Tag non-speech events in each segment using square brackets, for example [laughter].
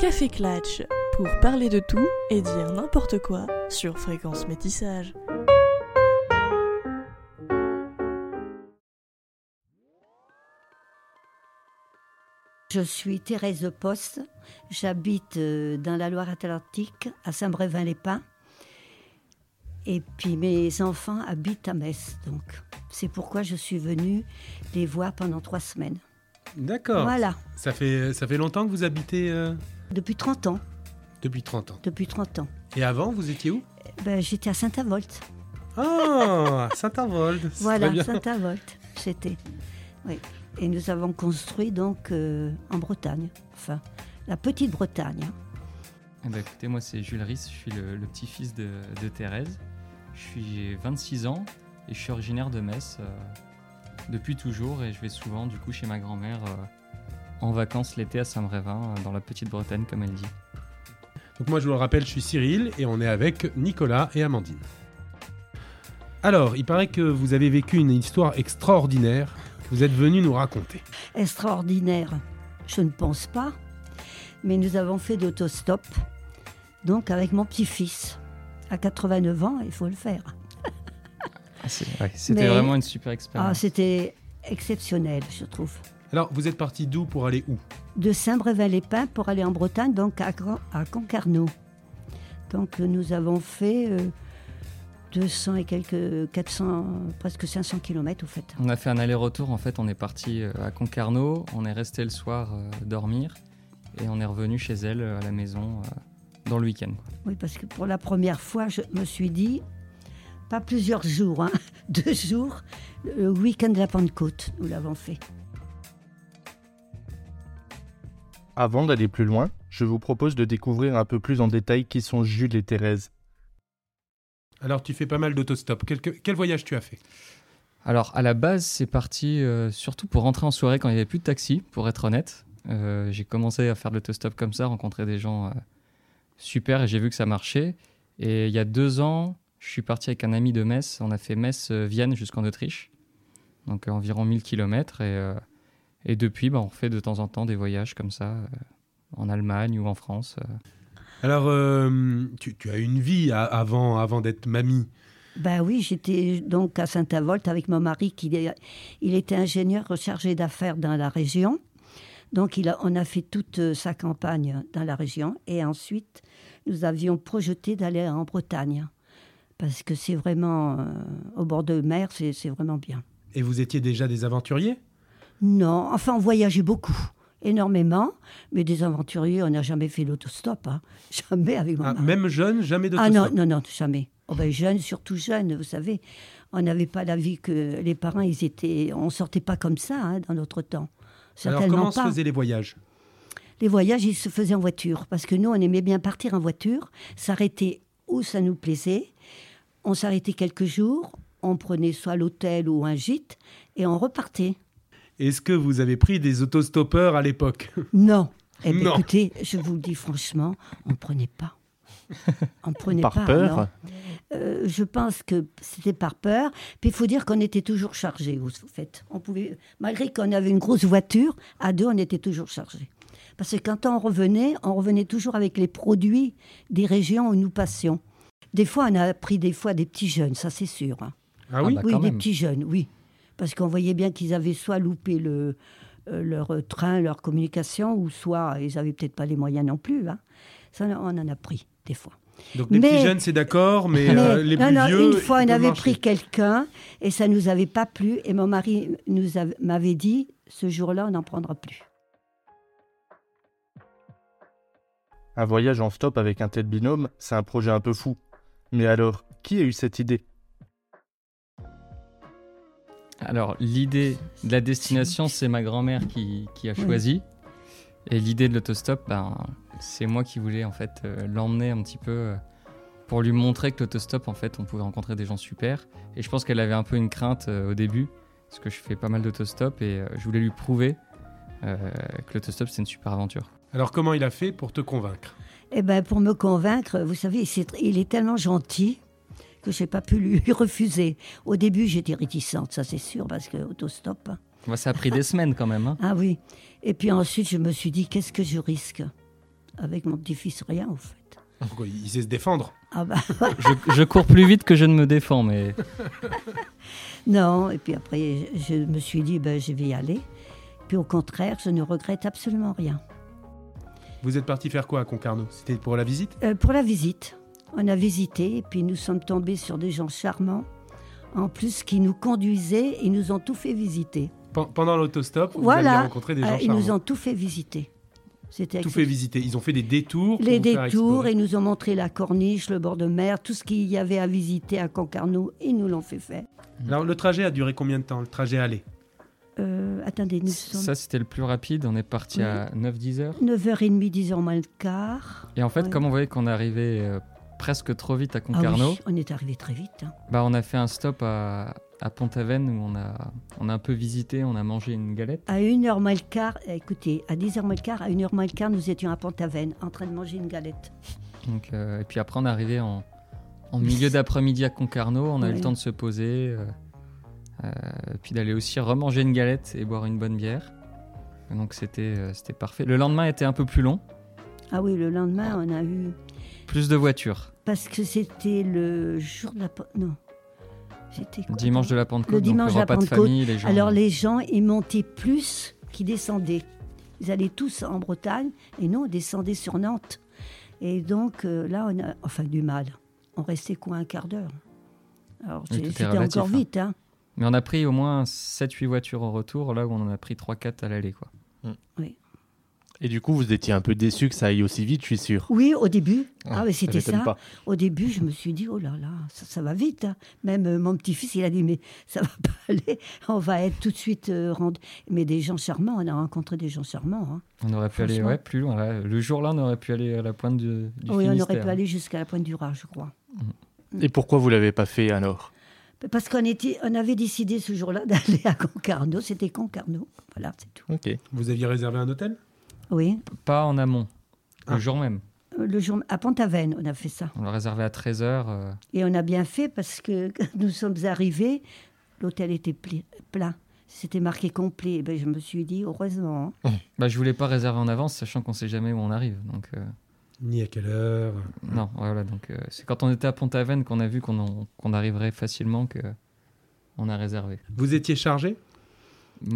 Café Clatch pour parler de tout et dire n'importe quoi sur Fréquence Métissage. Je suis Thérèse Poste, j'habite euh, dans la Loire-Atlantique, à Saint-Brévin-les-Pins. Et puis mes enfants habitent à Metz, donc c'est pourquoi je suis venue les voir pendant trois semaines. D'accord. Voilà, Ça fait, ça fait longtemps que vous habitez euh, depuis 30 ans. Depuis 30 ans. Depuis 30 ans. Et avant, vous étiez où? Ben, J'étais à Saint-Avold. Ah, Saint-Avold. [laughs] Voilà. Saint-Avold, c'était. Oui. Et nous avons construit donc euh, en Bretagne, enfin, la petite Bretagne. hein. Eh ben, écoutez, moi c'est Jules Riss, je suis le, le petit-fils de, de Thérèse. Je suis j'ai 26 ans et je suis originaire de Metz euh, depuis toujours et je vais souvent du coup chez ma grand-mère euh, en vacances l'été à Saint-Brévin, euh, dans la petite Bretagne comme elle dit. Donc moi, je vous le rappelle, je suis Cyril et on est avec Nicolas et Amandine. Alors, il paraît que vous avez vécu une histoire extraordinaire que vous êtes venu nous raconter. Extraordinaire, je ne pense pas, mais nous avons fait d'autostop, donc avec mon petit-fils. À 89 ans, il faut le faire. Ah, ouais, C'était vraiment une super Ah, expérience. C'était exceptionnel, je trouve. Alors, vous êtes parti d'où pour aller où de Saint-Brévin-les-Pins pour aller en Bretagne, donc à, Concarneau. Donc euh, nous avons fait euh, 200 et quelques, 400, presque 500 km au fait. On a fait un aller-retour en fait, on est parti euh, à Concarneau, on est resté le soir euh, dormir et on est revenu chez elle euh, à la maison euh, dans le week-end. Oui, parce que pour la première fois, je me suis dit, pas plusieurs jours, hein, [laughs] deux jours, le week-end de la Pentecôte, nous l'avons fait. Avant d'aller plus loin, je vous propose de découvrir un peu plus en détail qui sont Jules et Thérèse. Alors, tu fais pas mal d'autostop. Quel, quel voyage tu as fait? Alors, à la base, c'est parti euh, surtout pour rentrer en soirée quand il n'y avait plus de taxi, pour être honnête. Euh, j'ai commencé à faire de l'autostop comme ça, rencontrer des gens euh, super et j'ai vu que ça marchait. Et il y a deux ans, je suis parti avec un ami de Metz. On a fait Metz-Vienne jusqu'en Autriche, donc euh, environ 1000 km. Et, euh, et depuis, bah, on fait de temps en temps des voyages comme ça, euh, en Allemagne ou en France. euh. Alors, euh, tu, tu as une vie a- avant, avant d'être mamie. Ben oui, j'étais donc à Saint-Avold avec mon mari qui est- il était ingénieur chargé d'affaires dans la région. Donc il a, on a fait toute euh, sa campagne dans la région et ensuite nous avions projeté d'aller en Bretagne parce que c'est vraiment euh, au bord de mer, c'est c'est vraiment bien. Et vous étiez déjà des aventuriers? Non, enfin on voyageait beaucoup, énormément, mais des aventuriers, on n'a jamais fait l'autostop, hein. [laughs] jamais avec mon Ah, mari. Même jeune, jamais Ah d'autostop non, non, non, jamais. Oh ben, jeune, surtout jeune, vous savez. On n'avait pas la vie que les parents, ils étaient. On sortait pas comme ça hein, dans notre temps. Alors, comment se pas. faisaient les voyages? Les voyages, ils se faisaient en voiture. Parce que nous, on aimait bien partir en voiture, s'arrêter où ça nous plaisait. On s'arrêtait quelques jours, on prenait soit l'hôtel ou un gîte, et on repartait. Est-ce que vous avez pris des autostoppeurs à l'époque? Non. Eh ben, Non. écoutez, je vous le dis franchement, on ne prenait pas. On prenait Par pas. peur non. Euh, je pense que c'était par peur. Puis il faut dire qu'on était toujours chargés, au fait. On pouvait, malgré qu'on avait une grosse voiture, à deux, on était toujours chargés. Parce que quand on revenait, on revenait toujours avec les produits des régions où nous passions. Des fois, on a pris des fois des petits jeunes, ça c'est sûr. hein. Ah oui? Bah, oui, des même. petits jeunes, oui. Parce qu'on voyait bien qu'ils avaient soit loupé le, euh, leur train, leur communication, ou soit ils n'avaient peut-être pas les moyens non plus. hein. Ça, on en a pris, des fois. Donc les Mais- petits jeunes, c'est d'accord, mais, Mais- euh, les non, plus non, vieux. une fois, on avait marcher. pris quelqu'un et ça nous avait pas plu. Et mon mari nous av- m'avait dit, ce jour-là, on n'en prendra plus. Un voyage en stop avec un tel binôme, c'est un projet un peu fou. Mais alors, qui a eu cette idée? Alors, l'idée de la destination, c'est ma grand-mère qui, qui a Oui. choisi. Et l'idée de l'autostop, ben, c'est moi qui voulais en fait euh, l'emmener un petit peu euh, pour lui montrer que l'autostop, en fait, on pouvait rencontrer des gens super. Et je pense qu'elle avait un peu une crainte euh, au début, parce que je fais pas mal d'autostop et euh, je voulais lui prouver euh, que l'autostop, c'est une super aventure. Alors comment il a fait pour te convaincre? Eh ben, pour me convaincre, vous savez, c'est- il est tellement gentil que j'ai pas pu lui [laughs] refuser. Au début, j'étais réticente, ça c'est sûr, parce que autostop. hein. Moi, ça a pris des semaines quand même. hein. Ah oui. Et puis ensuite, je me suis dit, qu'est-ce que je risque Avec mon petit-fils, rien, au fait. Quoi, Il sait se défendre. Ah bah, [laughs] Je, je cours plus vite que je ne me défends, mais [laughs] non, et puis après, je me suis dit, ben, je vais y aller. Puis au contraire, je ne regrette absolument rien. Vous êtes parti faire quoi à Concarneau? C'était pour la visite? Euh, pour la visite, on a visité, et puis nous sommes tombés sur des gens charmants, en plus qui nous conduisaient, ils nous ont tout fait visiter. Pen- Pendant l'autostop, vous Voilà. aviez rencontré des gens Euh, ils nous ont tout fait visiter. C'était Tout fait visiter. Ils ont fait des détours. les détours, ils nous ont montré la corniche, le bord de mer, tout ce qu'il y avait à visiter à Concarneau, ils nous l'ont fait faire. Alors, le trajet a duré combien de temps Le trajet aller Euh, attendez, nous sommes ça c'était le plus rapide. On est parti à 9-10 heures. 9h30, 10h moins le quart. Et en fait, Ouais. comme on voyait qu'on arrivait euh, presque trop vite à Ah Concarneau, oui, on est arrivé très vite. hein. bah, on a fait un stop à, à Pont-Aven où on a, on a un peu visité, on a mangé une galette. À 1h moins le quart, euh, écoutez, à 10h moins le quart, à 1h moins le quart, nous étions à Pont-Aven, en train de manger une galette. Donc, euh, et puis après, on est arrivé en, en milieu [laughs] d'après-midi à Concarneau. On a eu le temps de se poser, euh, euh, puis d'aller aussi remanger une galette et boire une bonne bière. Donc c'était c'était parfait. Le lendemain était un peu plus long, Ah oui, le lendemain, on a eu... plus de voitures. Parce que c'était le jour de la... Non. C'était quoi Dimanche de la Pentecôte, Le donc dimanche de la Pentecôte. famille, les gens. Alors les gens, ils montaient plus qu'ils descendaient. Ils allaient tous en Bretagne et nous, on descendait sur Nantes. Et donc euh, là, on a enfin du mal. On restait quoi un quart d'heure? Alors Oui, c'était relatif, encore hein. vite. Hein. Mais on a pris au moins 7-8 voitures au retour, là où on en a pris 3-4 à l'aller. quoi. Et du coup, vous étiez un peu déçu que ça aille aussi vite, je suis sûr. Oui, au début. Ah, Ah, mais c'était ça. pas. Au début, je me suis dit, oh là là, ça, ça va vite. hein. Même euh, mon petit-fils, il a dit, mais ça va pas [laughs] aller. On va être tout de suite euh, rendu. Mais des gens charmants, on a rencontré des gens charmants. hein. On aurait pu aller ouais, plus loin. là. Le jour-là, on aurait pu aller à la pointe du, du oui, on aurait pu aller jusqu'à la pointe du Raz, je crois. Et pourquoi vous l'avez pas fait alors? Parce qu'on était, on avait décidé ce jour-là [laughs] d'aller à Concarneau. C'était Concarneau. Voilà, c'est tout. Ok. Vous aviez réservé un hôtel? Oui. Pas en amont, le Ah. jour même. Euh, Le jour à Pont-Aven, on a fait ça. On l'a réservé à 13h. Et on a bien fait parce que quand [laughs] nous sommes arrivés, l'hôtel était plein. C'était marqué complet. Ben, je me suis dit, heureusement. hein. Bah, je voulais pas réserver en avance, sachant qu'on sait jamais où on arrive. Donc, euh, Ni à quelle heure non, voilà. Donc, euh, c'est quand on était à Pont-Aven qu'on a vu qu'on arriverait facilement que on a réservé. Vous étiez chargé?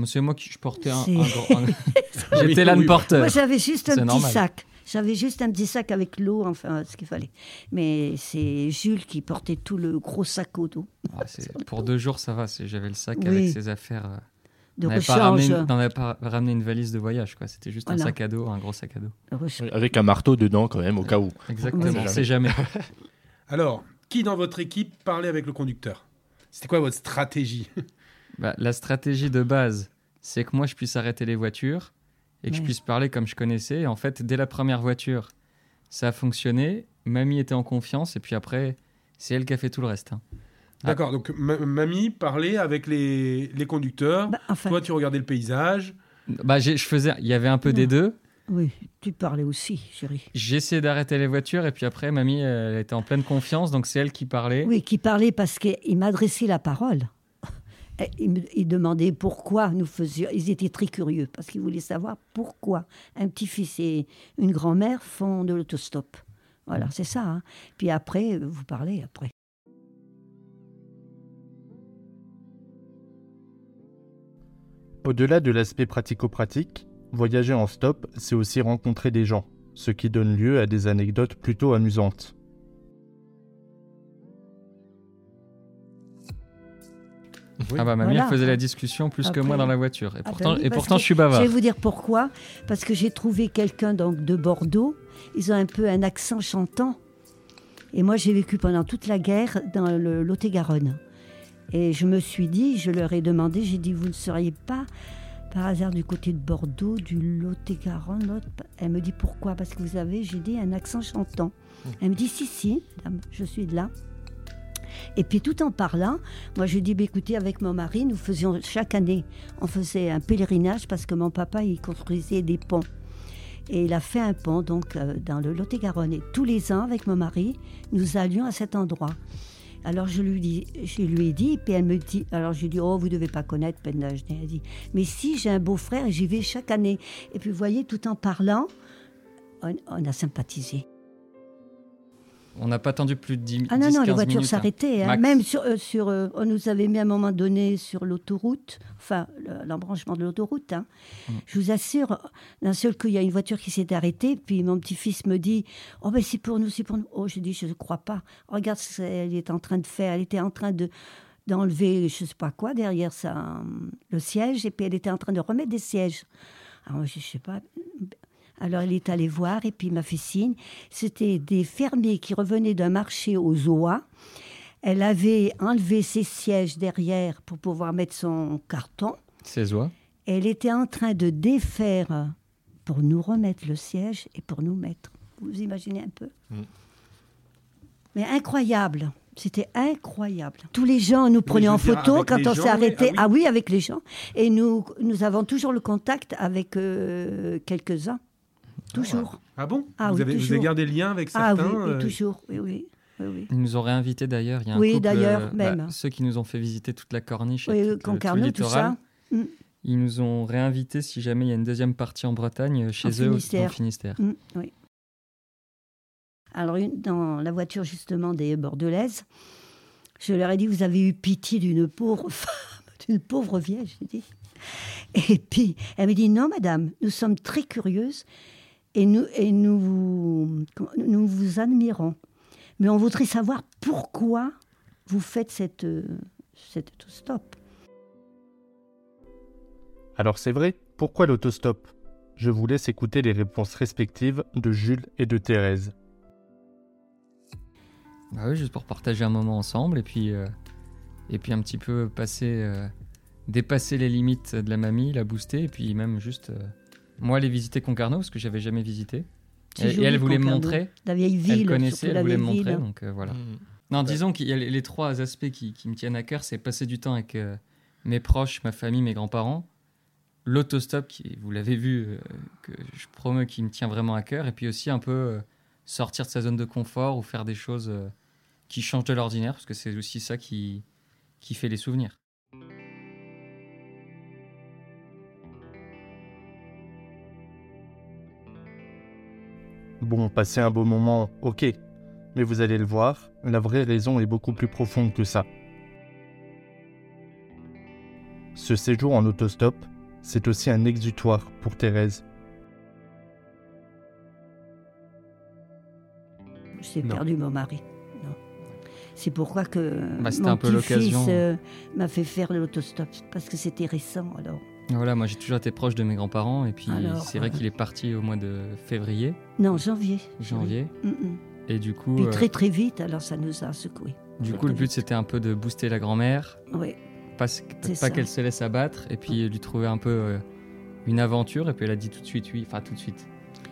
C'est moi qui je portais un. Gros- un- [laughs] [laughs] J'étais l'âne porteur. Moi, j'avais juste un C'est petit normal. sac. J'avais juste un petit sac avec l'eau, enfin, ce qu'il fallait. Mais c'est Jules qui portait tout le gros sac au dos Ah, c'est- [laughs] pour deux jours, ça va. c'est- J'avais le sac Oui. avec ses affaires. euh, de on n'avait pas, ramené rechange. une- on n'avait pas ramené une valise de voyage. quoi. C'était juste un sac à dos, un gros sac à dos. rechange. Avec un marteau dedans quand même, au cas où. Exactement. Oui. On sait jamais. Alors, qui dans votre équipe parlait avec le conducteur? C'était quoi votre stratégie? Bah, la stratégie de base, c'est que moi, je puisse arrêter les voitures et que je puisse parler comme je connaissais. Et en fait, dès la première voiture, ça a fonctionné. Mamie était en confiance. Et puis après, c'est elle qui a fait tout le reste. hein. Ah. D'accord, donc ma- mamie parlait avec les, les conducteurs. Bah, enfin, Toi, tu regardais le paysage. Bah, je faisais, il y avait un peu des deux. oui, tu parlais aussi, chérie. J'essayais d'arrêter les voitures. Et puis après, mamie, elle était en pleine confiance. Donc c'est elle qui parlait. Oui, qui parlait parce qu'il m'adressait la parole. Et Il, me, il demandait pourquoi nous faisions. Ils étaient très curieux parce qu'ils voulaient savoir pourquoi un petit-fils et une grand-mère font de l'autostop. Voilà, c'est ça. hein. Puis après, euh, vous parlez après. Au-delà de l'aspect pratico-pratique, voyager en stop, c'est aussi rencontrer des gens, ce qui donne lieu à des anecdotes plutôt amusantes. Oui. Ah bah mamie, Voilà. faisait la discussion plus que moi dans la voiture. Et Ah bah pourtant, oui, et pourtant je suis Je bavard. vais vous dire pourquoi. Parce que j'ai trouvé quelqu'un donc de Bordeaux. Ils ont un peu un accent chantant. Et moi, j'ai vécu pendant toute la guerre dans le Lot-et-Garonne. Et je me suis dit, je leur ai demandé, j'ai dit, vous ne seriez pas par hasard du côté de Bordeaux, du Lot-et-Garonne Elle me dit pourquoi? Parce que vous avez, j'ai dit, un accent chantant. Elle me dit, si, si, madame, je suis de là. Et puis tout en parlant, moi je dis, bah, écoutez, avec mon mari, nous faisions chaque année, on faisait un pèlerinage parce que mon papa, il construisait des ponts. Et il a fait un pont donc euh, dans le Lot-et-Garonne. Et tous les ans, avec mon mari, nous allions à cet endroit. Alors je lui, dis, je lui ai dit, puis elle me dit, alors je lui ai dit, oh, vous devez pas connaître Penage. Elle dit, mais si, j'ai un beau-frère et j'y vais chaque année. Et puis vous voyez, tout en parlant, on a sympathisé. On n'a pas attendu plus de 10 Ah non, non, les 10-15 voitures minutes, hein. s'arrêtaient. hein. Même sur, euh, sur euh, on nous avait mis à un moment donné sur l'autoroute, enfin le- l'embranchement de l'autoroute. hein. Mm. Je vous assure, d'un seul coup, il y a une voiture qui s'est arrêtée, puis mon petit-fils me dit Oh, ben c'est pour nous, c'est pour nous. Oh, je dis Je ne crois pas. Regarde ce qu'elle est en train de faire. Elle était en train de d'enlever je ne sais pas quoi derrière ça, hum, le siège, et puis elle était en train de remettre des sièges. Alors, je ne sais pas. Alors, elle est allée voir et puis il m'a fait signe. C'était des fermiers qui revenaient d'un marché aux oies. Elle avait enlevé ses sièges derrière pour pouvoir mettre son carton. Ses oies. Elle était en train de défaire pour nous remettre le siège et pour nous mettre. Vous imaginez un peu? Mm. Mais incroyable. C'était incroyable. Tous les gens nous prenaient en photo quand on s'est arrêté. Ah Ah oui. avec les gens. Et nous, nous avons toujours le contact avec euh, quelques-uns. Toujours. Ah bon Ah vous, oui, avez, vous toujours. avez gardé le lien avec Ah certains oui, oui, euh, toujours. Oui, oui. oui, oui. Ils nous ont réinvités d'ailleurs. Il y a un Oui, couple, d'ailleurs, euh, même. ceux qui nous ont fait visiter toute la corniche et Oui, tout, le- tout le Concarneau, tout littoral. ça. Mm. Ils nous ont réinvités si jamais il y a une deuxième partie en Bretagne, euh, chez En eux, au- Finistère. dans le Finistère. Mm, oui. Alors, une- dans la voiture justement des Bordelaises, je leur ai dit Vous avez eu pitié d'une pauvre femme, [laughs] d'une pauvre vieille, j'ai dit. Et puis, elle m'a dit Non, madame, nous sommes très curieuses et nous, et nous, vous admirons. Mais on voudrait savoir pourquoi vous faites cette, euh, cette stop. Alors c'est vrai, pourquoi l'autostop? Je vous laisse écouter les réponses respectives de Jules et de Thérèse. Bah oui, juste pour partager un moment ensemble et puis, euh, et puis un petit peu passer, euh, dépasser les limites de la mamie, la booster et puis même juste euh, moi aller visiter Concarneau parce que j'avais jamais visité. Et, et elle voulait me montrer, La vieille elle ville. connaissait, surtout elle la voulait me montrer, ville. donc euh, voilà. Mm. Non, disons qu'il y a les, les trois aspects qui, qui me tiennent à cœur, c'est passer du temps avec euh, mes proches, ma famille, mes grands-parents, l'autostop qui, vous l'avez vu, euh, que je promeux qui me tient vraiment à cœur, et puis aussi un peu euh, sortir de sa zone de confort ou faire des choses euh, qui changent de l'ordinaire, parce que c'est aussi ça qui, qui fait les souvenirs. Bon, passer un beau moment, ok. Mais vous allez le voir, la vraie raison est beaucoup plus profonde que ça. Ce séjour en autostop, c'est aussi un exutoire pour Thérèse. J'ai perdu mon mari. Non. C'est pourquoi que Bah, mon un peu petit-fils l'occasion. euh, m'a fait faire l'autostop parce que c'était récent. Alors Voilà, moi j'ai toujours été proche de mes grands-parents, et puis c'est vrai euh, qu'il est parti au mois de février, non, janvier. janvier, Oui. Mm, mm. et du coup, Puis euh, très très vite. Alors ça nous a secoué. du coup le but c'était un peu de booster la grand-mère, Oui. pas, qu'elle se laisse abattre et puis lui trouver un peu euh, une aventure et puis elle a dit tout de suite oui enfin tout de suite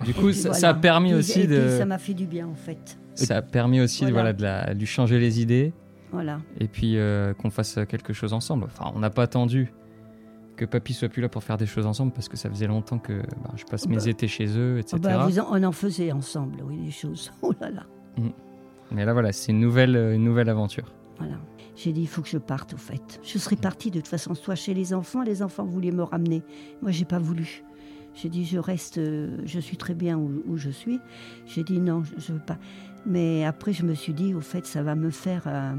du coup ça, voilà. ça a permis Puis- aussi de ça m'a fait du bien en fait. ça a permis aussi de, Voilà. voilà de, la- de lui changer les idées Voilà. et puis euh, qu'on fasse quelque chose ensemble enfin on n'a pas attendu que papy soit plus là pour faire des choses ensemble parce que ça faisait longtemps que bah, je passe Oh mes bah. étés chez eux etc Oh ben, vous en- on en faisait ensemble, oui, des choses. [laughs] Oh là là. mais là voilà c'est une nouvelle euh, une nouvelle aventure Voilà. J'ai dit, il faut que je parte, au fait. Je serais partie de toute façon, soit chez les enfants, les enfants voulaient me ramener. Moi, j'ai pas voulu. J'ai dit, je reste, euh, je suis très bien où, où je suis. J'ai dit, non, je, je veux pas. Mais après, je me suis dit, au fait, ça va me faire euh,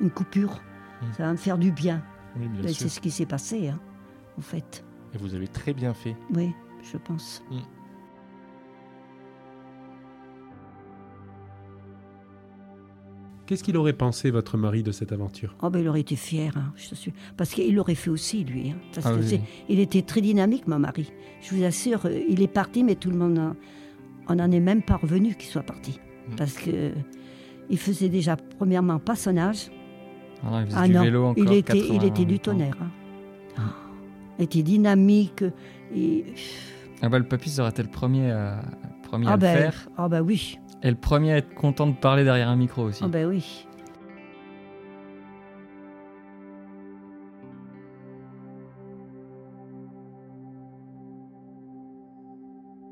une coupure. Mm. Ça va me faire du bien. Oui, bien sûr. C'est ce qui s'est passé, hein, au fait. Et vous avez très bien fait. Oui, je pense. Qu'est-ce qu'il aurait pensé, votre mari, de cette aventure? Oh ben, il aurait été fier, hein, je suis. Parce qu'il l'aurait fait aussi, lui. hein. parce Ah que oui, il était très dynamique, mon mari. Je vous assure, euh, il est parti, mais tout le monde, en- on n'en est même pas revenu qu'il soit parti. Mm. Parce que il faisait déjà, premièrement, pas son âge. Ah non, il faisait Ah du non, vélo encore il était, 80 il était du tonnerre. hein. Ah, il était dynamique. Et... ah bah le papy ça aurait été le premier à, le premier à Ah le ben, faire ah ben oui, et le premier à être content de parler derrière un micro aussi ah ben oui.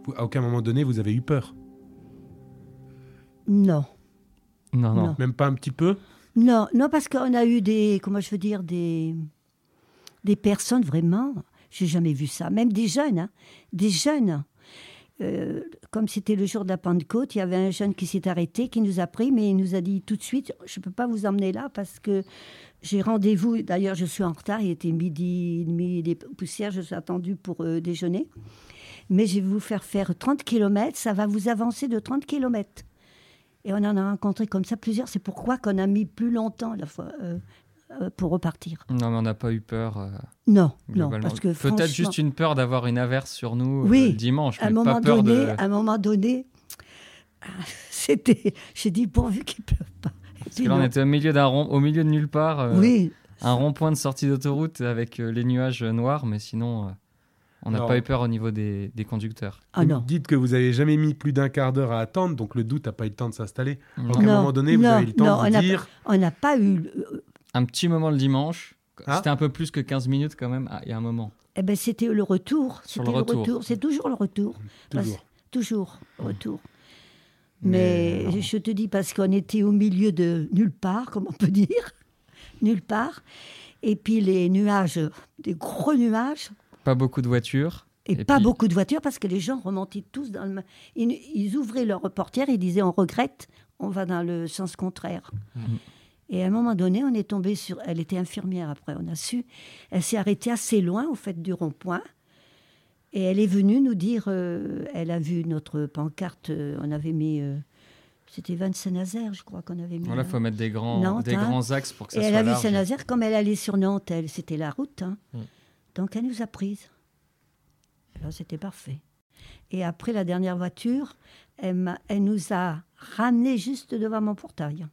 Vous- À aucun moment donné, vous avez eu peur? Non non Non. Même pas un petit peu? Non, non, parce qu'on a eu des, comment je veux dire, des, personnes vraiment, j'ai jamais vu ça, même des jeunes, hein, des jeunes. euh, comme c'était le jour de la Pentecôte, il y avait un jeune qui s'est arrêté, qui nous a pris, mais il nous a dit tout de suite, je ne peux pas vous emmener là parce que j'ai rendez-vous. D'ailleurs, je suis en retard, il était midi et demi, des poussières, je suis attendu pour euh, déjeuner. Mais je vais vous faire faire 30 km, ça va vous avancer de 30 km. Et on en a rencontré comme ça plusieurs. C'est pourquoi qu'on a mis plus longtemps la fois, euh, euh, pour repartir. Non, mais on n'a pas eu peur. euh, Non, non, parce que Peut-être franchement, juste une peur d'avoir une averse sur nous Oui, le dimanche, à un moment pas peur donné, de. à un moment donné, [laughs] c'était, j'ai dit pourvu qu'il pleuve pas. Parce que là, on était au milieu d'un rond, au milieu de nulle part. Oui, Un rond-point de sortie d'autoroute avec les nuages noirs, mais sinon, on n'a pas eu peur au niveau des, des conducteurs. ah Vous non. dites que vous avez jamais mis plus d'un quart d'heure à attendre, donc le doute n'a pas eu le temps de s'installer. Donc à un moment donné, vous avez eu le temps non, de on a dire On n'a pas eu. euh, Un petit moment le dimanche. Ah. C'était un peu plus que 15 minutes quand même. Ah, il y a un moment. Eh ben, c'était le retour. C'était le retour. C'est toujours le retour. Parce- toujours. toujours le retour. Mais Mais, je te dis parce qu'on était au milieu de nulle part, comme on peut [laughs] dire, nulle part. Et puis les nuages, des gros nuages, Pas beaucoup de voitures. et, Et pas puis- beaucoup de voitures parce que les gens remontaient tous dans le. Ils, ils ouvraient leur portière et disaient on regrette, on va dans le sens contraire. Et à un moment donné, on est tombé sur. Elle était infirmière après, on a su. Elle s'est arrêtée assez loin, au fait du rond-point. Et elle est venue nous dire. euh, elle a vu notre pancarte, euh, on avait mis. euh, c'était Van Saint-Nazaire, je crois qu'on avait mis. Voilà, là. il faut mettre des grands, Nantes, des hein. grands axes pour que ça Et elle soit a vu. Saint-Nazaire, comme elle allait sur Nantes, elle, c'était la route. hein. Mm. Donc elle nous a prises. Là, c'était parfait. Et après la dernière voiture, elle, elle nous a ramenés juste devant mon portail.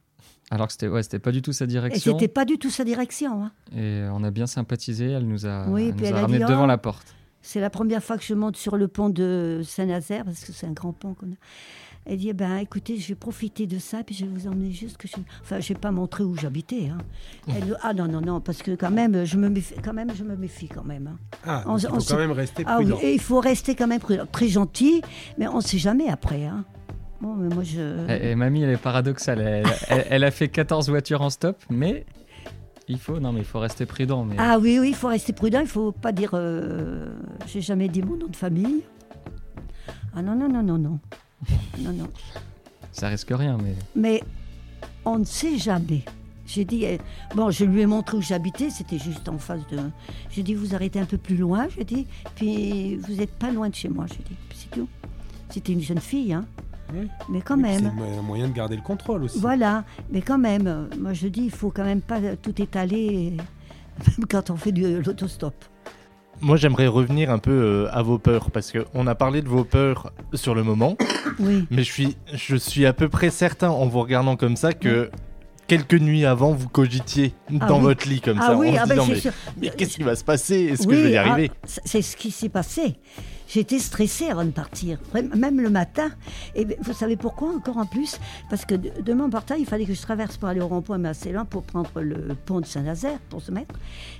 Alors que c'était ouais, c'était pas du tout sa Et direction. c'était pas du tout sa direction. hein. Et on a bien sympathisé. Elle nous a, Oui, elle nous elle a a ramenés dit, devant Oh. la porte. C'est la première fois que je monte sur le pont de Saint-Nazaire, parce que c'est un grand pont qu'on a. Elle dit, eh ben, écoutez, je vais profiter de ça, puis je vais vous emmener juste que je... Enfin, je vais pas montrer où j'habitais. hein. Elle- Ah non, non, non, parce que quand même, je me méfie quand même. Je me méfie quand même hein. Ah, On- il on faut sait- quand même rester Ah oui, prudent. et il faut rester quand même prudent. très gentil, mais on ne sait jamais après. Hein. Bon, mais moi, je... Et, et mamie, elle est paradoxale. Elle, elle- elle a fait 14 voitures en stop, mais il faut, non, mais il faut rester prudent. Mais Ah oui, oui, il faut rester prudent. Il ne faut pas dire... euh, J'ai jamais dit mon nom de famille. Ah non, non, non, non, non. Non, non. ça risque rien. Mais Mais on ne sait jamais. J'ai dit, eh, bon, je lui ai montré où j'habitais, c'était juste en face de. J'ai dit, vous arrêtez un peu plus loin, j'ai dit, puis vous n'êtes pas loin de chez moi, j'ai dit, c'est tout. C'était une jeune fille, hein. Oui. Mais quand Oui, même. C'est un moyen de garder le contrôle aussi. Voilà, mais quand même, euh, moi je dis, il faut quand même pas tout étaler, [laughs] même quand on fait du l'autostop. Moi, j'aimerais revenir un peu euh, à vos peurs, parce qu'on a parlé de vos peurs sur le moment, [coughs] Oui. mais je suis, je suis à peu près certain, en vous regardant comme ça, que quelques nuits avant, vous cogitiez Ah dans oui. votre lit comme ah ça, oui, en se ah ben disant, mais, mais qu'est-ce qui va se passer? Est-ce que je vais y ah, arriver c'est- c'est ce qui s'est passé. J'étais stressée avant de partir, même le matin. Et ben, vous savez pourquoi encore en plus? Parce que de, de mon portail, il fallait que je traverse pour aller au rond-point, mais assez loin pour prendre le pont de Saint-Nazaire, pour se mettre.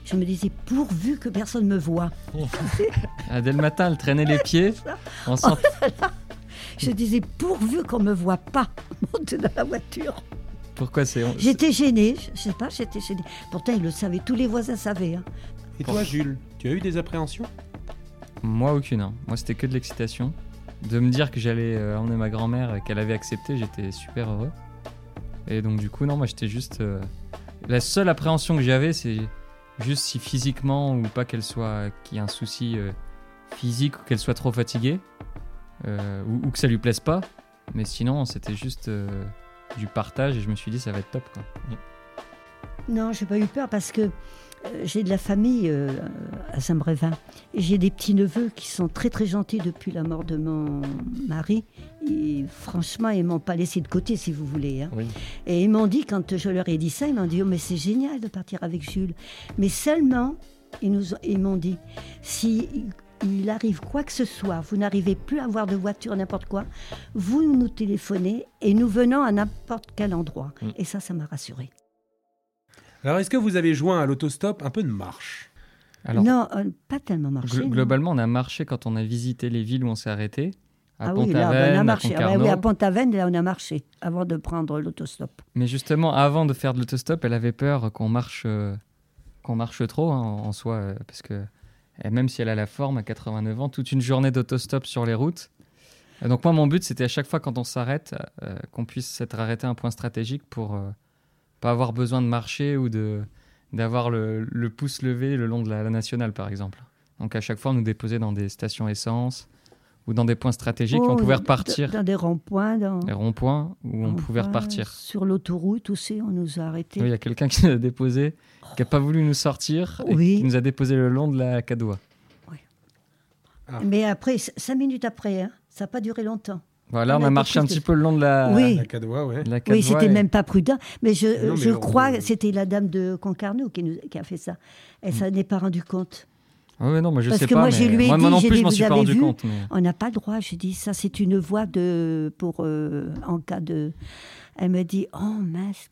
Je me disais, pourvu que personne me voit. [laughs] ah, dès le matin, elle traînait les pieds. [laughs] On sent... Je disais, pourvu qu'on me voit pas monter dans la voiture. Pourquoi c'est J'étais gênée, je je sais pas, j'étais gênée. Pourtant, ils le savaient, tous les voisins savaient. hein. Et toi, Jules, tu as eu des appréhensions? Moi, aucune. hein. Moi, c'était que de l'excitation. De me dire que j'allais euh, emmener ma grand-mère et qu'elle avait accepté, j'étais super heureux. Et donc, du coup, non, moi, j'étais juste. euh, La seule appréhension que j'avais, c'est juste si physiquement ou pas qu'elle soit. qu'il y ait un souci euh, physique ou qu'elle soit trop fatiguée. ou, que ça lui plaise pas. Mais sinon, c'était juste du partage et je me suis dit, ça va être top. Quoi. Non, j'ai pas eu peur parce que j'ai de la famille euh, à Saint-Brévin. J'ai des petits-neveux qui sont très très gentils depuis la mort de mon mari. Et franchement, ils m'ont pas laissé de côté, si vous voulez. hein. Oui. Et ils m'ont dit, quand je leur ai dit ça, ils m'ont dit, oh mais c'est génial de partir avec Jules. Mais seulement, ils nous ils m'ont dit, si il arrive quoi que ce soit, vous n'arrivez plus à avoir de voiture, n'importe quoi, vous nous téléphonez et nous venons à n'importe quel endroit. Mm. Et ça, ça m'a rassurée. Alors, est-ce que vous avez joint à l'autostop un peu de marche? Alors, non, euh, pas tellement marché. glo- non. globalement, on a marché quand on a visité les villes où on s'est arrêté. À ah oui, là, ben, on a à marché. Ah Concarneau. oui, à Pont-Aven, là, on a marché avant de prendre l'autostop. Mais justement, avant de faire de l'autostop, elle avait peur qu'on marche, euh, qu'on marche trop hein, en en soi, euh, parce que et même si elle a la forme à 89 ans, toute une journée d'autostop sur les routes, donc moi, mon but, c'était à chaque fois quand on s'arrête, euh, qu'on puisse être arrêté à un point stratégique pour euh, pas avoir besoin de marcher ou de d'avoir le, le pouce levé le long de la, la nationale, par exemple. Donc à chaque fois, on nous déposait dans des stations essence ou dans des points stratégiques, Oh, on pouvait dans- repartir. Dans des ronds-points. Dans... Les ronds-points où on pouvait repartir. Sur l'autoroute aussi, on nous a arrêtés. Oui, Il y a quelqu'un qui nous a déposé, qui n'a pas voulu nous sortir, et Oui. qui nous a déposé le long de la Cadoua. Mais après, cinq minutes après, hein, ça n'a pas duré longtemps. Voilà, On on a marché un petit peu le long de la, Oui. La Cadoua, ouais. Oui, c'était et- même pas prudent. Mais je, Non, mais je on- crois que c'était la dame de Concarneau qui, nous, qui a fait ça. Elle s'en est pas rendu compte. Ah ouais, non, moi je Parce sais que pas. moi, je mais lui ai moi, dit, moi non j'ai plus, dit, je m'en suis pas rendu vu compte. mais- On n'a pas le droit. J'ai dit, ça, c'est une voie de, pour, euh, en cas de. Elle me dit, oh mince.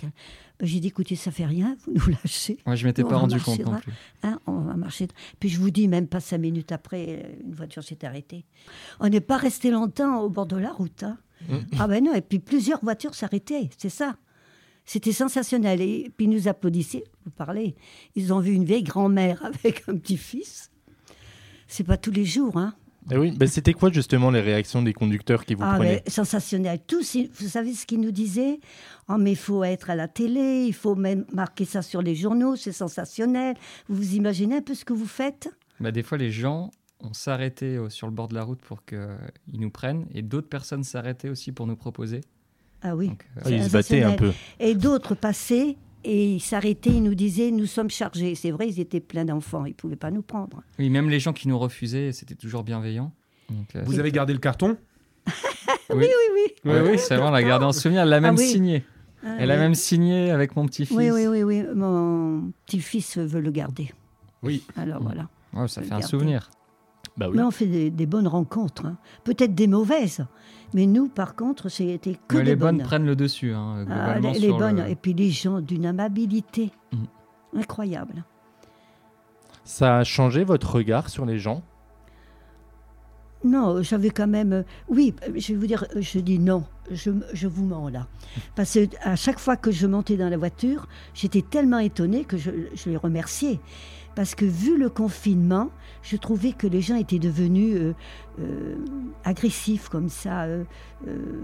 Ben, J'ai dit, écoutez, ça fait rien, vous nous lâchez. Moi, je m'étais pas rendu compte non plus. Hein, on va marcher. Puis je vous dis, même pas cinq minutes après, une voiture s'est arrêtée. On n'est pas resté longtemps au bord de la route. hein. Ah ben non, et puis plusieurs voitures s'arrêtaient, c'est ça. C'était sensationnel. Et puis ils nous applaudissaient, vous parlez. Ils ont vu une vieille grand-mère [laughs] avec un petit-fils. C'est pas tous les jours, hein. Eh oui, bah, c'était quoi justement les réactions des conducteurs qui vous Ah, prenaient mais sensationnel. Tous, vous savez ce qu'ils nous disaient Oh, mais il faut être à la télé, il faut même marquer ça sur les journaux, c'est sensationnel. Vous vous imaginez un peu ce que vous faites Bah, des fois, les gens, on s'arrêtait euh, sur le bord de la route pour qu'ils nous prennent, et d'autres personnes s'arrêtaient aussi pour nous proposer. Ah oui. Donc, euh, Ah, Ils se battaient un peu. Et d'autres passaient et ils s'arrêtaient, ils nous disaient Nous sommes chargés. C'est vrai, ils étaient pleins d'enfants, ils ne pouvaient pas nous prendre. oui, même les gens qui nous refusaient, c'était toujours bienveillant. Donc, euh, Vous avez gardé le carton [laughs] oui, oui, oui. oui. c'est vrai, on l'a gardé en souvenir. Elle l'a même Ah oui. signé. Ah, Elle a oui. même signé avec mon petit-fils. Oui, oui, oui, oui. Mon petit-fils veut le garder. Oui. Alors Mm. voilà. Ouais, ça fait un souvenir. Bah oui. Mais on fait des, des bonnes rencontres. hein. Peut-être des mauvaises. Mais nous, par contre, c'était que Mais des les bonnes bonnes. prennent le dessus, hein, Ah, globalement. les, les le- bonnes. Et puis les gens d'une amabilité Mhm. incroyable. Ça a changé votre regard sur les gens? Non, j'avais quand même. Oui, je vais vous dire, je dis non, je, je vous mens là. Parce que à chaque fois que je montais dans la voiture, j'étais tellement étonnée que je, je les remerciais. Parce que vu le confinement, je trouvais que les gens étaient devenus euh, euh, agressifs comme ça. Euh,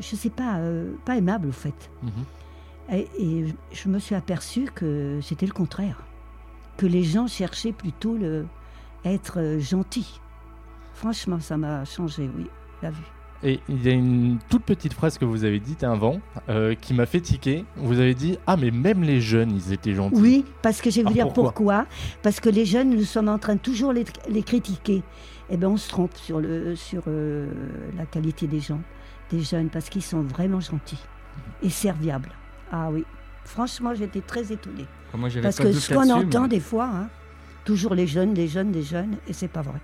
je sais pas, pas aimables au fait. Et, et je me suis aperçue que c'était le contraire. Que les gens cherchaient plutôt le, être gentils. Franchement, ça m'a changé, oui, la vue. Et il y a une toute petite phrase que vous avez dite avant euh, qui m'a fait tiquer. Vous avez dit Ah, mais même les jeunes, ils étaient gentils. Oui, parce que je vais vous Ah, dire pourquoi pourquoi. Parce que les jeunes, nous sommes en train de toujours les, les critiquer. Eh bien, on se trompe sur, le, sur euh, la qualité des gens, des jeunes, parce qu'ils sont vraiment gentils et serviables. Ah oui, franchement, j'étais très étonnée. Moi, j'avais Parce que ce qu'on entend mais- des fois, hein, toujours les jeunes, des jeunes, des jeunes, et c'est pas vrai.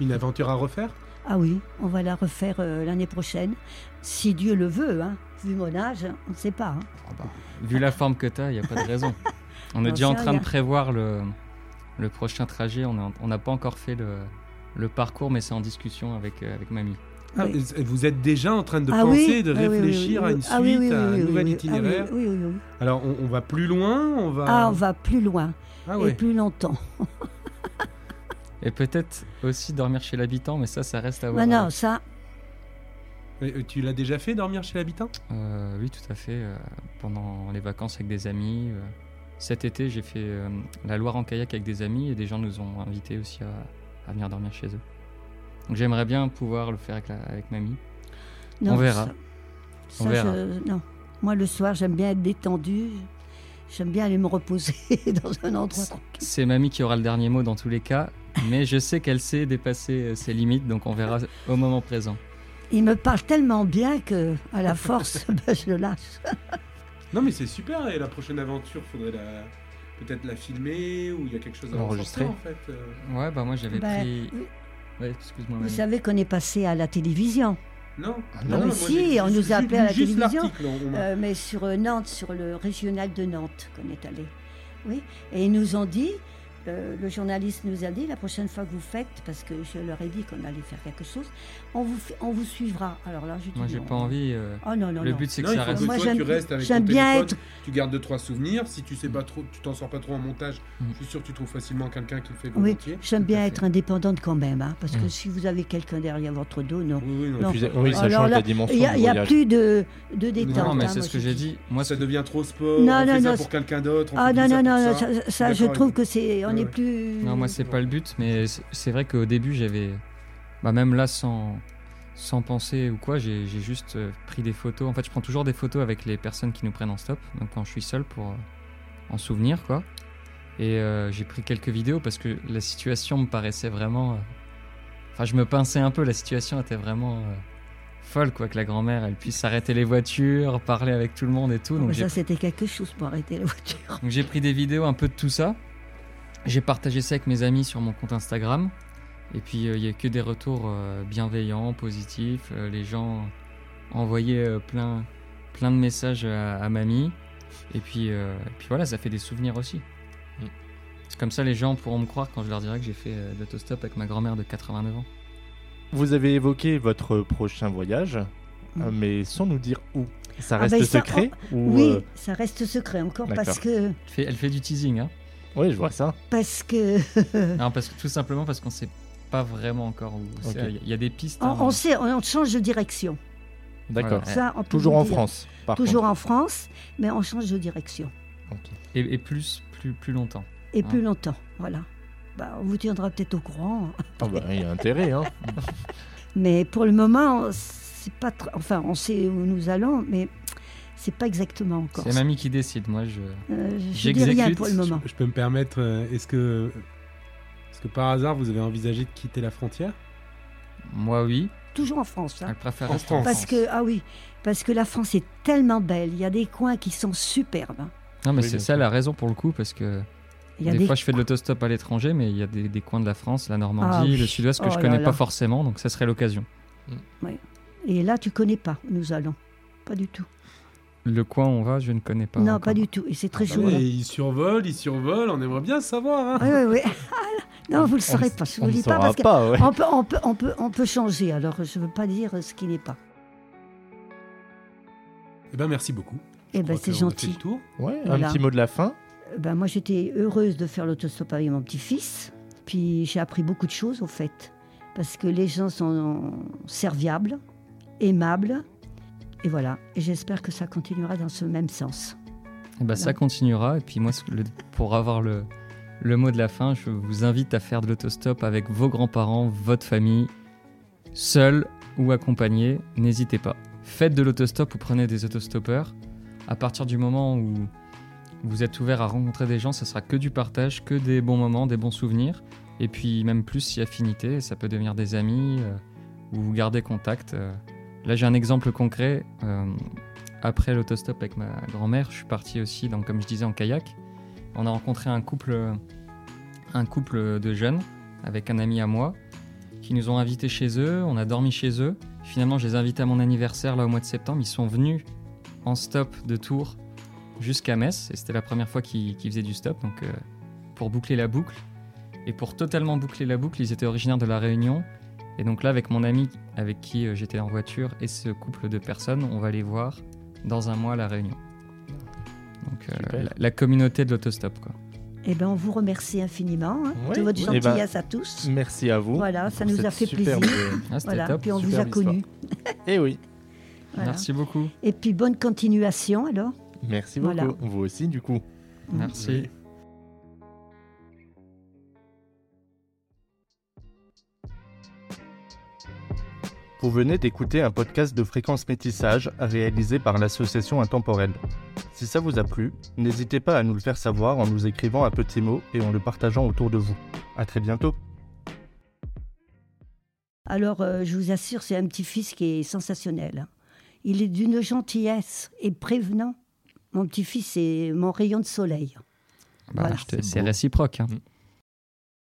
Une aventure à refaire? Ah oui, on va la refaire euh, l'année prochaine, si Dieu le veut. Hein. Vu mon âge, on ne sait pas. hein. Ah bah, vu la forme que tu as, il n'y a pas de raison. [laughs] On est Non, déjà en train de prévoir le, le prochain trajet. On n'a pas encore fait le, le parcours, mais c'est en discussion avec, euh, avec mamie. Ah, Oui. Vous êtes déjà en train de Ah penser, oui, de ah oui, oui, réfléchir oui, à une suite, Ah oui, oui, à un nouvel oui. itinéraire? Oui, oui, oui, oui. Alors, on, on va plus loin On va... Ah, on va plus loin Ah et plus longtemps. [laughs] Et peut-être aussi dormir chez l'habitant, mais ça, ça reste à voir. Non, non, ça, euh, Tu l'as déjà fait, dormir chez l'habitant? Euh, oui, tout à fait. euh, pendant les vacances avec des amis. euh, cet été, j'ai fait euh, la Loire en kayak avec des amis et des gens nous ont invités aussi à, à venir dormir chez eux. Donc j'aimerais bien pouvoir le faire avec, la- avec mamie. non, On verra. ça- On verra. je- non. Moi, le soir, j'aime bien être détendu. J'aime bien aller me reposer [laughs] dans un endroit tranquille. C'est mamie qui aura le dernier mot dans tous les cas, mais je sais qu'elle sait dépasser euh, ses limites, donc on verra au moment présent. Il me parle tellement bien que, à la force, [laughs] ben, je le lâche. Non, mais c'est super. Et la prochaine aventure, faudrait la... peut-être la filmer ou il y a quelque chose à enregistrer en fait. euh. Ouais, bah moi j'avais Ben, pris. oui. Ouais, excuse-moi. Vous savez qu'on est passé à la télévision. Non, Ah non, mais moi, si, on nous a appelé à la télévision. Euh, mais sur euh, Nantes, sur le régional de Nantes qu'on est allé. Oui. Et ils nous ont dit, le, le journaliste nous a dit la prochaine fois que vous faites, parce que je leur ai dit qu'on allait faire quelque chose, on vous, on vous suivra. Alors là, j'ai dit Moi, j'ai pas envie. euh, Oh non, non, le non. but, c'est que ça reste. que Moi, toi, j'aime- tu restes avec j'aime ton bien téléphone, être- tu gardes deux trois souvenirs. Si tu sais pas trop, tu t'en sors pas trop en montage, Mm. je suis sûr que tu trouves facilement quelqu'un qui le fait Oui, volontiers. j'aime Tout bien être indépendante quand même, hein, parce que Mm. si vous avez quelqu'un derrière votre dos, non. Oui, oui, non. Non. Puis, oui, ça Alors change la dimension Il n'y a, plus de, de détente. Non, mais hein, c'est ce que je j'ai dit. Moi, Ça devient trop sport. Non, on non, non, pour quelqu'un d'autre. Ah non, non, non, ça. je trouve que c'est. On est plus. Non, moi, c'est pas le but, mais c'est- vrai qu'au début, j'avais. Bah, même là, sans, sans penser ou quoi, j'ai juste euh, pris des photos. En fait, je prends toujours des photos avec les personnes qui nous prennent en stop, donc quand je suis seul pour euh, en souvenir, quoi. Et euh, j'ai pris quelques vidéos parce que la situation me paraissait vraiment. euh, Enfin, je me pinçais un peu, la situation était vraiment. euh, folle quoi que la grand-mère elle puisse s'arrêter les voitures parler avec tout le monde et tout donc ça, c'était quelque chose pour arrêter la voiture. [laughs] donc j'ai pris des vidéos un peu de tout ça. J'ai partagé ça avec mes amis sur mon compte Instagram. Et puis euh, il y a que des retours euh, bienveillants, positifs. Euh, les gens envoyaient euh, plein, plein de messages à, à mamie. Et puis, euh, et puis voilà, ça fait des souvenirs aussi. Mm. Comme ça, les gens pourront me croire quand je leur dirai que j'ai fait euh, l'autostop avec ma grand-mère de 89 ans. Vous avez évoqué votre prochain voyage, Mm. euh, mais sans nous dire où. Ça Ah reste ça, secret ou, oui, euh, ça reste secret encore parce que. Elle fait, elle fait du teasing, hein Oui, je vois ça. Parce que. [laughs] Non, parce que, tout simplement parce qu'on sait pas vraiment encore où. Il y a- il y a des pistes. on, hein, on sait, on change de direction. D'accord. Ouais. Ça, on peut Toujours en dire. France. Par Toujours en France, mais on change de direction. contre. Ok. Et, et plus, plus, plus longtemps. Et plus longtemps, voilà. Bah, on vous tiendra peut-être au courant. hein. Ah bah, il y a intérêt, hein. [laughs] Mais pour le moment, c'est pas. tr- Enfin, on sait où nous allons, mais c'est pas exactement encore. C'est mamie qui décide. Moi, je. Euh, je dis rien J'exécute. pour le moment. Je peux me permettre, euh, est-ce que, est-ce que par hasard vous avez envisagé de quitter la frontière? Moi, oui. Toujours en France. hein. Elle préfère En rester en France. Parce que, ah oui, parce que la France est tellement belle. Il y a des coins qui sont superbes. hein. Non, mais Oui, c'est ça la raison pour le coup, parce que Il y a des, des fois je fais de l'autostop à l'étranger, mais il y a des, des coins de la France, la Normandie, Ah oui. le Sud-Ouest que Oh je connais là. pas forcément, donc ça serait l'occasion. Et là, tu connais pas. Nous allons. Pas du tout. Le coin où on va, je ne connais pas. non, encore. pas du tout. Et c'est très Ah joli. ouais, Il survole, il survole, on aimerait bien savoir. hein. Oui, oui, oui. [laughs] non, vous le saurez pas. Je On vous ne le dis pas parce que pas, ouais. on peut, on peut, on peut, on peut changer. Alors, je veux pas dire ce qui n'est pas. Eh ben merci beaucoup. Eh ben, c'est a fait gentil. le tour. Ouais, Voilà. un petit mot de la fin. Euh, Ben, moi, j'étais heureuse de faire l'autostop avec mon petit-fils. Puis j'ai appris beaucoup de choses, au fait. Parce que les gens sont serviables, aimables. Et voilà. Et j'espère que ça continuera dans ce même sens. Eh ben, ça continuera. Et puis moi, pour avoir le, le mot de la fin, je vous invite à faire de l'autostop avec vos grands-parents, votre famille, seul ou accompagné. N'hésitez pas. Faites de l'autostop ou prenez des autostoppeurs. À partir du moment où vous êtes ouvert à rencontrer des gens, ça sera que du partage, que des bons moments, des bons souvenirs. Et puis même plus si affinité, ça peut devenir des amis euh, ou vous gardez contact. euh. Là, j'ai un exemple concret. euh, après l'autostop avec ma grand-mère, je suis parti aussi, donc, comme je disais, en kayak. On a rencontré un couple, un couple de jeunes avec un ami à moi qui nous ont invités chez eux. On a dormi chez eux. Finalement, je les ai à mon anniversaire là au mois de septembre. Ils sont venus en stop de Tours jusqu'à Metz. Et c'était la première fois qu'ils qu'ils faisaient du stop, donc euh, pour boucler la boucle. Et pour totalement boucler la boucle, ils étaient originaires de La Réunion. Et donc là, avec mon ami avec qui euh, j'étais en voiture et ce couple de personnes, on va les voir dans un mois à La Réunion. Donc euh, la, la communauté de l'autostop, quoi. Eh ben, on vous remercie infiniment hein, de votre Eh ben, gentillesse à tous. Merci à vous. Voilà, ça nous a fait plaisir. superbe- Ah, c'était Voilà, top. puis on vous a connus. Eh oui, Voilà. Merci beaucoup. Et puis bonne continuation alors. merci beaucoup. Voilà. Vous aussi, du coup. Merci. Vous venez d'écouter un podcast de fréquence métissage réalisé par l'association Intemporelle. Si ça vous a plu, n'hésitez pas à nous le faire savoir en nous écrivant un petit mot et en le partageant autour de vous. À très bientôt. Alors, euh, je vous assure, c'est un petit-fils qui est sensationnel. Il est d'une gentillesse et prévenant. Mon petit-fils, c'est mon rayon de soleil. Bah, Voilà. C'est réciproque. hein. Mm.